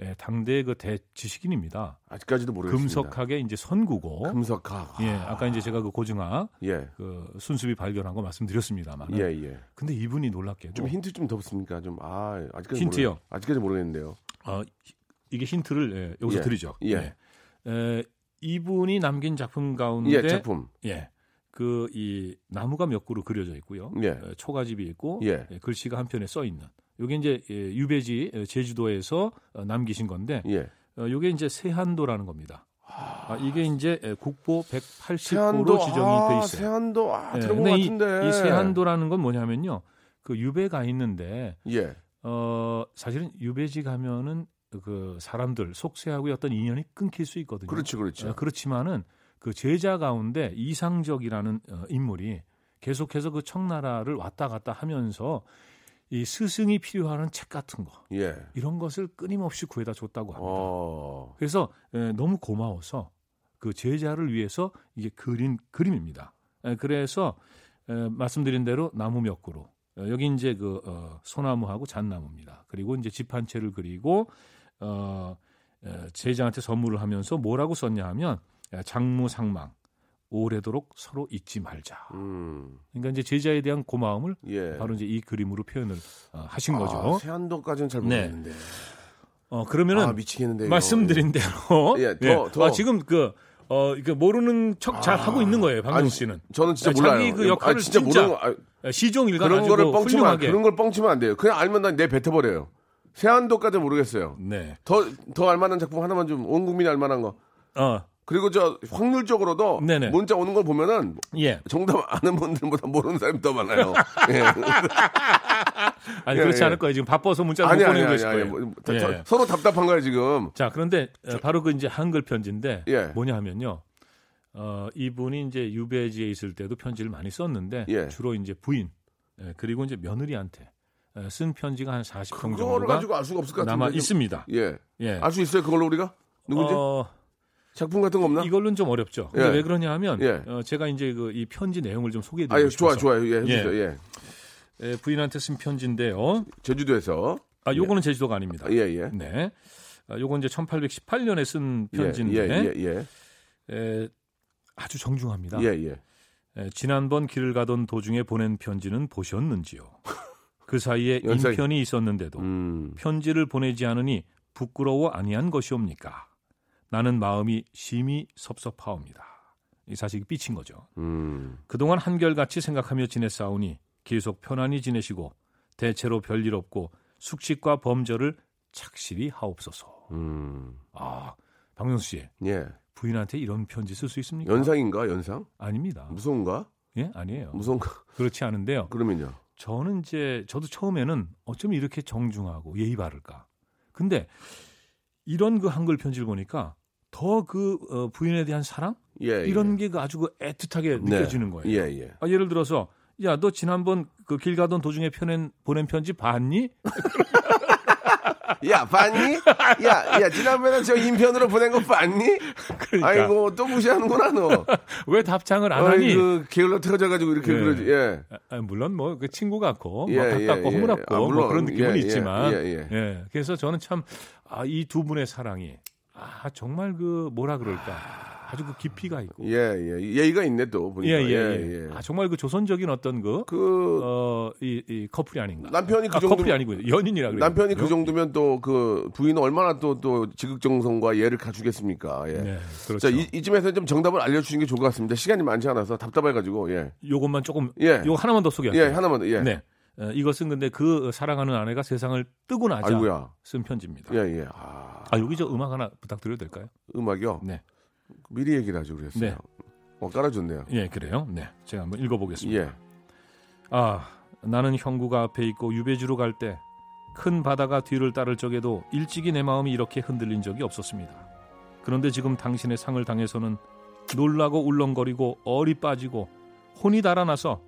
예, 당대 그 대지식인입니다. 아직까지도 모르겠습니다. 금석학의 이제 선구고. 금석학. 예, 아까 이제 제가 그 고증학 예. 그 순수비 발견한 거 말씀드렸습니다만. 예, 예. 근데 이분이 놀랍게도 좀 힌트 좀더 없습니까? 좀 아, 아직까지 힌트요? 모르, 아직까지 모르겠는데요. 어, 이게 힌트를 예, 여기서 예, 드리죠. 예. 에, 이분이 남긴 작품 가운데 예, 작품. 예. 그 이 나무가 몇 그루 그려져 있고요. 예. 에, 초가집이 있고 예. 예, 글씨가 한 편에 써 있는. 요게 이제 예, 유배지 에, 제주도에서 어, 남기신 건데 예. 어, 요게 이제 세한도라는 겁니다. 아, 이게 이제 에, 국보 180호로 세안도 지정이 아, 돼 있어요. 세안도 아, 예, 들어본 것 근데 같은데. 이, 이 세한도라는 건 뭐냐면요. 그 유배가 있는데 예. 어 사실은 유배지 가면은 그 사람들 속세하고의 어떤 인연이 끊길 수 있거든요. 그렇죠, 그렇죠. 어, 그렇지만은 그 제자 가운데 이상적이라는 어, 인물이 계속해서 그 청나라를 왔다 갔다 하면서 이 스승이 필요하는 책 같은 거 예. 이런 것을 끊임없이 구해다 줬다고 합니다. 어. 그래서 에, 너무 고마워서 그 제자를 위해서 이게 그린 그림입니다. 에, 그래서 에, 말씀드린 대로 나무 몇 그루 어, 여기 이제 그 어, 소나무하고 잣나무입니다. 그리고 이제 집 한 채를 그리고 어, 에, 제자한테 선물을 하면서 뭐라고 썼냐 하면 에, 장무 상망 오래도록 서로 잊지 말자. 음. 그러니까 이제 제자에 대한 고마움을 예. 바로 이제 이 그림으로 표현을 어, 하신 거죠. 아, 세안도까지는 잘 네. 모르겠는데. 어 그러면은 아, 미치겠는데. 말씀드린 대로 예, 더, 더. 아, 지금 그 어, 이게 모르는 척잘 하고 있는 거예요, 아니, 씨는. 저는 진짜 아, 몰라요. 자기 그 역할을 아, 진짜 진짜 모르는 거. 아, 시종일관 그런 거를 그 뻥치면 안. 그런 걸 뻥치면 안 돼요. 그냥 알면 난내 뱉어버려요. 세안도까지 모르겠어요. 네. 더, 더 알만한 작품 하나만 좀, 온 국민이 알만한 거. 어, 그리고 저, 확률적으로도 네네. 문자 오는 걸 보면은 예. 정답 아는 분들보다 모르는 사람이 더 많아요. 예. 아니 예, 그렇지 예. 않을 거예요. 지금 바빠서 아니, 못 계실 아니. 거예요. 뭐, 다- 예. 저- 서로 답답한 거예요, 지금. 자, 그런데 어, 바로 그 이제 한글 편지인데 예. 뭐냐 하면요. 어, 이분이 이제 유배지에 있을 때도 편지를 많이 썼는데 예. 주로 이제 부인 예, 그리고 이제 며느리한테 어, 쓴 편지가 한 40통 그거를 정도가. 남아 좀- 있습니다. 예. 예. 알 수 있어요, 그걸로 우리가? 누군지? 어, 작품 같은 거 없나? 이걸로는 좀 어렵죠. 예. 왜 그러냐 하면 예. 어, 제가 이제 그 이 편지 내용을 좀 소개해 아, 드리고 예, 싶어서 좋아요. 예. 예. 예, 부인한테 쓴 편지인데요. 제주도에서. 아, 요거는 제주도가 아닙니다. 예, 예. 네. 아, 요건 이제 1818년에 쓴 예, 편지인데 예, 예, 에, 아주 정중합니다. 예. 예, 예. 에, 지난번 길을 가던 도중에 보낸 편지는 보셨는지요? 그 사이에 연상- 인편이 있었는데도 음. 편지를 보내지 않으니 부끄러워 아니한 것이옵니까? 나는 마음이 심히 섭섭하옵니다. 이 사실이 삐친 거죠. 음. 그동안 한결같이 생각하며 지냈사오니 계속 편안히 지내시고 대체로 별일 없고 숙식과 범절을 착실히 하옵소서. 음. 아, 박명수 씨 예. 부인한테 이런 편지 쓸 수 있습니까? 연상인가? 연상? 아닙니다. 무서운가? 예, 아니에요. 무서운가? 그렇지 않은데요. 그러면요. 저는 이제 저도 처음에는 어쩜 이렇게 정중하고 예의 바를까. 근데 이런 그 한글 편지를 보니까 더그 부인에 대한 사랑 예. 이런 게그 아주 그 애틋하게 네. 느껴지는 거예요. 예, 예. 아, 예를 들어서 야 너 지난번 그 길 가던 도중에 보낸 보낸 편지 봤니? 야, 봤니? 야, 야, 지난번에 저 인편으로 보낸 거 봤니? 그러니까 아이고, 또 무시하는구나, 너. 왜 답장을 안 하니? 그, 게을러 터져가지고 이렇게 예. 그러지, 예. 아, 물론 뭐 그 친구 같고 예, 뭐 예, 가깝고 예. 허물없고 아, 뭐 물론. 그런 느낌은 예, 예, 있지만 예, 예. 그래서 저는 참 아, 이 두 분의 사랑이 아 정말 그 뭐라 그럴까 아주 그 깊이가 있고 예, 예. 예의가 있네 또 보니까. 예, 예, 예. 아 정말 그 조선적인 어떤 그그 어, 이, 이 커플이 아닌가. 남편이 그 아, 정도 커플이 아니고 연인이라 그래요. 남편이 그 정도면 또 그 부인은 얼마나 또 또 지극정성과 예를 갖추겠습니까? 예. 네, 그렇죠. 자, 이, 이쯤에서 좀 정답을 알려주시는 게 좋을 것 같습니다. 시간이 많지 않아서 답답해가지고, 예. 요것만 조금 예. 요거 하나만 더 소개할게요. 예, 하나만, 더, 예. 네. 어, 이것은 근데 그 사랑하는 아내가 세상을 뜨고 나자 아이고야. 쓴 편지입니다. 예, 예. 아, 아 여기 저 음악 하나 부탁드려도 될까요? 음악이요? 네. 미리 얘기를 하죠, 그랬어요. 네. 어, 깔아줬네요. 예, 그래요. 네. 제가 한번 읽어보겠습니다. 예. 아, 나는 형구가 앞에 있고 유배주로 갈 때 큰 바다가 뒤를 따를 적에도 일찍이 내 마음이 이렇게 흔들린 적이 없었습니다. 그런데 지금 당신의 상을 당해서는 놀라고 울렁거리고 얼이 빠지고 혼이 달아나서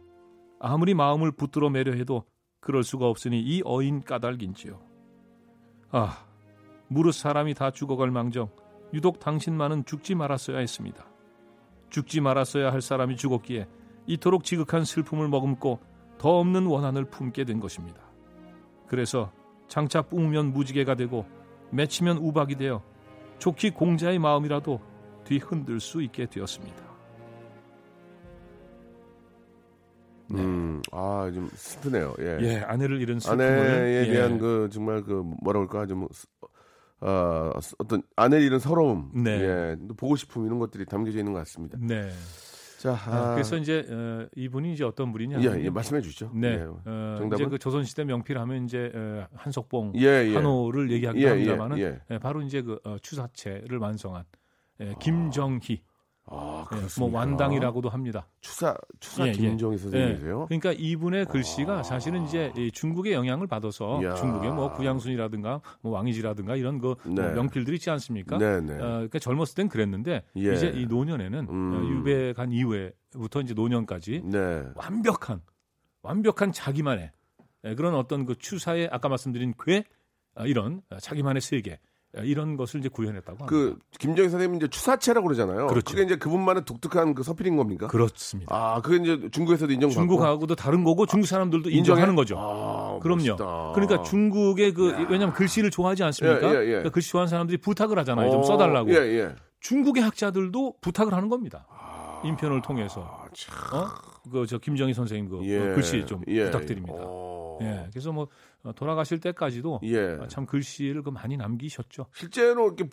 아무리 마음을 붙들어 매려 해도 그럴 수가 없으니 이 어인 까닭인지요. 아, 무릇 사람이 다 죽어갈 망정 유독 당신만은 죽지 말았어야 했습니다. 죽지 말았어야 할 사람이 죽었기에 이토록 지극한 슬픔을 머금고 더 없는 원한을 품게 된 것입니다. 그래서 장차 뿜으면 무지개가 되고 맺히면 우박이 되어 좋기 공자의 마음이라도 뒤흔들 수 있게 되었습니다. 네. 음, 아, 좀 슬프네요. 예. 예, 아내를 잃은 슬픔을 아내에 예, 대한 그, 정말 그, 뭐라 그럴까, 좀, 어, 어떤 아내를 잃은 서러움, 네. 예, 또 보고 싶음 이런 것들이 담겨져 있는 것 같습니다. 네. 자, 아, 아, 그래서 이제 어, 이분이 이제 어떤 분이냐? 예, 예, 말씀해 주시죠. 네. 예, 어, 정답은? 이제 그 조선시대 명필 하면 이제 어, 한석봉, 예, 예. 한호를 얘기하기도 예, 합니다만은 예, 예, 바로 이제 그 어, 추사체를 완성한 예, 김정희, 아, 예, 그렇습니까? 뭐 완당이라고도 합니다. 추사, 추사 예, 예. 김정희 예, 선생님이세요? 그러니까 이분의 글씨가 사실은 이제 이 중국의 영향을 받아서 이야. 중국의 뭐 구양순이라든가 뭐 왕이지라든가 이런 그 네. 뭐 명필들이 있지 않습니까? 네, 네. 어, 그러니까 젊었을 땐 그랬는데 예. 이제 이 노년에는 음. 어, 유배 간 이후에부터 이제 노년까지 네. 완벽한 완벽한 자기만의 예, 그런 어떤 그 추사의 아까 말씀드린 괴 아, 이런 자기만의 세계 아, 이런 것을 이제 구현했다고 합니다. 그 김정희 선생님 이제 추사체라고 그러잖아요. 그렇죠. 그게 이제 그분만의 독특한 그 서필인 겁니까? 그렇습니다. 아, 그게 이제 중국에서도 인정받고 중국하고도 다른 거고 중국 사람들도 인정해? 인정하는 거죠. 아, 그럼요. 멋있다. 그러니까 중국의 그 왜냐하면 글씨를 좋아하지 않습니까? 예, 예, 예. 그러니까 글씨 좋아하는 사람들이 부탁을 하잖아요. 좀 어, 써달라고. 예, 예. 중국의 학자들도 부탁을 하는 겁니다. 인편을 통해서. 아, 참. 어? 그저 김정희 선생님 그 예. 어, 글씨 좀 예. 부탁드립니다. 어. 예. 그래서 뭐 어, 돌아가실 때까지도 예. 아, 참 글씨를 그 많이 남기셨죠. 실제로 이렇게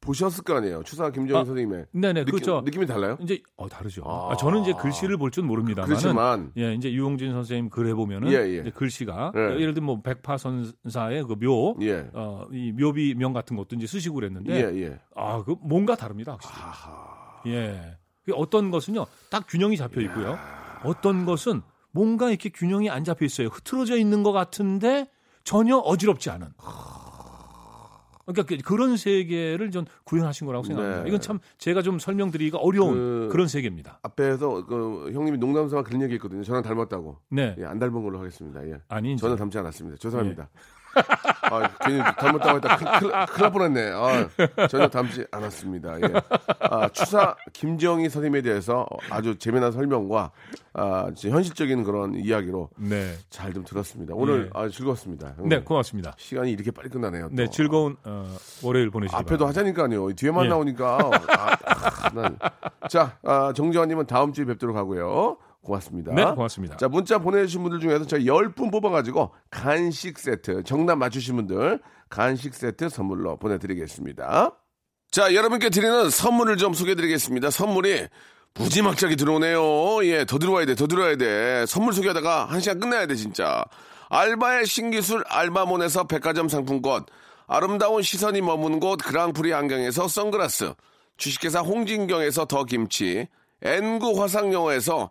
보, 셨을 거 아니에요. 추사 김정희 아, 선생님의 네네 느낌, 그렇죠. 느낌이 달라요? 이제 어 다르죠. 아. 아, 저는 이제 글씨를 볼 줄 모릅니다만. 그렇지만 예, 이제 유홍진 선생님 글에 보면은 예, 예. 글씨가 예. 예를 들면 뭐 백파선사의 그 묘, 예. 어, 이 묘비 명 같은 것도 이제 쓰시고 그랬는데 예, 예. 아, 그 뭔가 다릅니다, 확실히. 예. 그 어떤 것은요, 딱 균형이 잡혀 있고요. 어떤 것은 뭔가 이렇게 균형이 안 잡혀 있어요. 흐트러져 있는 것 같은데 전혀 어지럽지 않은. 그러니까 그- 그런 세계를 전 구현하신 거라고 생각합니다. 네. 이건 참 제가 좀 설명드리기가 어려운 그- 그... 런 세계입니다. 앞에서 그 형님이 농담삼아 그런 얘기 했거든요. 저랑 닮았다고. 네. 예, 안 닮은 걸로 하겠습니다. 예. 아니, 저는 닮지 않았습니다. 죄송합니다. 아, 괜히 닮았다고 했다. 큰, 큰, 큰일 날 뻔했네. 아, 전혀 닮지 않았습니다. 예. 아, 추사 김정희 선생님에 대해서 아주 재미난 설명과 아, 현실적인 그런 이야기로 네. 잘 좀 들었습니다. 오늘 예. 아주 즐거웠습니다. 네, 고맙습니다. 시간이 이렇게 빨리 끝나네요. 또. 네, 즐거운 어, 월요일 보내시기 앞에도 바랍니다. 하자니까요. 뒤에만 예. 나오니까. 아, 아, 난. 자, 아, 정재환님은 다음 주에 뵙도록 하고요. 고맙습니다. 네, 고맙습니다. 자, 문자 보내주신 분들 중에서 저희 10분 뽑아가지고 간식 세트, 정답 맞추신 분들 간식 세트 선물로 보내드리겠습니다. 자, 여러분께 드리는 선물을 좀 소개해드리겠습니다. 선물이 무지막지하게 들어오네요. 예, 더 들어와야 돼, 더 들어와야 돼. 선물 소개하다가 한 시간 끝나야 돼, 진짜. 알바의 신기술 알바몬에서 백화점 상품권, 아름다운 시선이 머무는 곳 그랑프리 안경에서 선글라스, 주식회사 홍진경에서 더 김치, N구 화상영어에서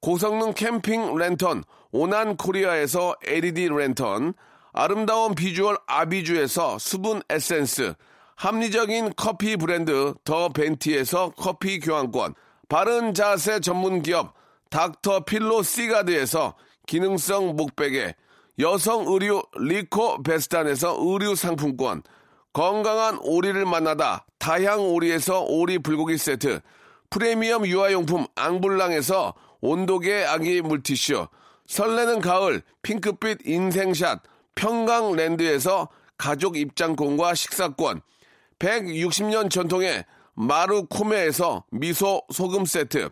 고성능 캠핑 랜턴 오난 코리아에서 LED 랜턴, 아름다운 비주얼 아비주에서 수분 에센스, 합리적인 커피 브랜드 더 벤티에서 커피 교환권, 바른 자세 전문 기업 닥터 필로 시가드에서 기능성 목베개, 여성 의류 리코 베스탄에서 의류 상품권, 건강한 오리를 만나다 다향 오리에서 오리 불고기 세트, 프리미엄 유아용품 앙블랑에서 온도계 아기 물티슈, 설레는 가을 핑크빛 인생샷 평강랜드에서 가족 입장권과 식사권, 160년 전통의 마루코메에서 미소 소금 세트,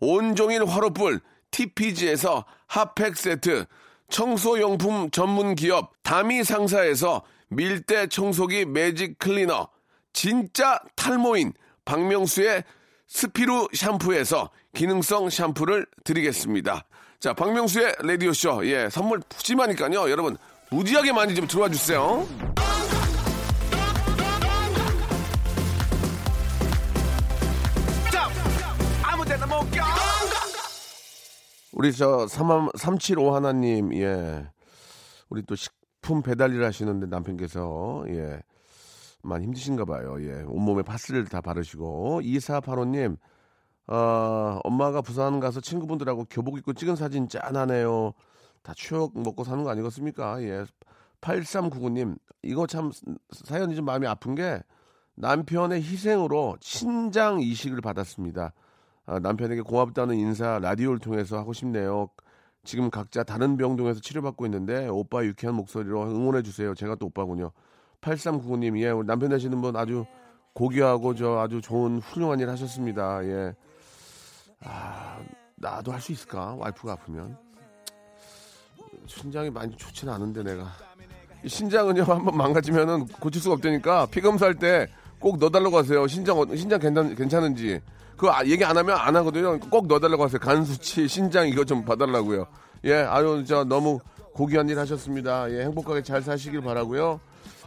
온종일 화로불 TPG에서 핫팩 세트, 청소용품 전문 기업 다미 상사에서 밀대 청소기 매직 클리너, 진짜 탈모인 박명수의 스피루 샴푸에서 기능성 샴푸를 드리겠습니다. 자, 박명수의 라디오쇼. 예, 선물 푸짐하니까요. 여러분, 무지하게 많이 좀 들어와 주세요. 우리 저375 하나님, 예. 우리 또 식품 배달 일 하시는데 남편께서, 예. 많이 힘드신가 봐요. 예. 온몸에 파스를 다 바르시고. 2485님, 어, 엄마가 부산 가서 친구분들하고 교복 입고 찍은 사진 짠하네요. 다 추억 먹고 사는 거 아니겠습니까? 예. 8399님, 이거 참 사연이 좀 마음이 아픈 게 남편의 희생으로 신장 이식을 받았습니다. 아, 남편에게 고맙다는 인사 라디오를 통해서 하고 싶네요. 지금 각자 다른 병동에서 치료받고 있는데 오빠 유쾌한 목소리로 응원해 주세요. 제가 또 오빠군요. 8399님, 예, 우리 남편 되시는 분 아주 고귀하고 저 아주 좋은 훌륭한 일 하셨습니다. 예. 아, 나도 할 수 있을까? 와이프가 아프면. 신장이 많이 좋지는 않은데 내가. 이 신장은요, 한번 망가지면은 고칠 수가 없다니까 피 검사할 때 꼭 넣어달라고 하세요. 신장, 어- 신장 괜찮, 괜찮은지. 그거 아- 얘기 안 하면 안 하거든요. 꼭 넣어달라고 하세요. 간 수치, 신장 이거 좀 봐달라고요. 예, 아유, 저 너무 고귀한 일 하셨습니다. 예, 행복하게 잘 사시길 바라고요.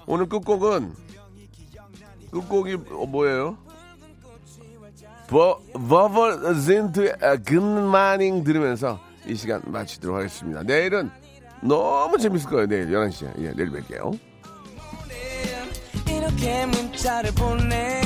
오늘 끝곡은 끝곡이 어, 뭐예요? 버, 버벌진트의 굿마닝 들으면서 이 시간 마치도록 하겠습니다. 내일은 너무 재밌을 거예요. 내일 11시에. 예, 내일 뵐게요. 이렇게 문자를 보내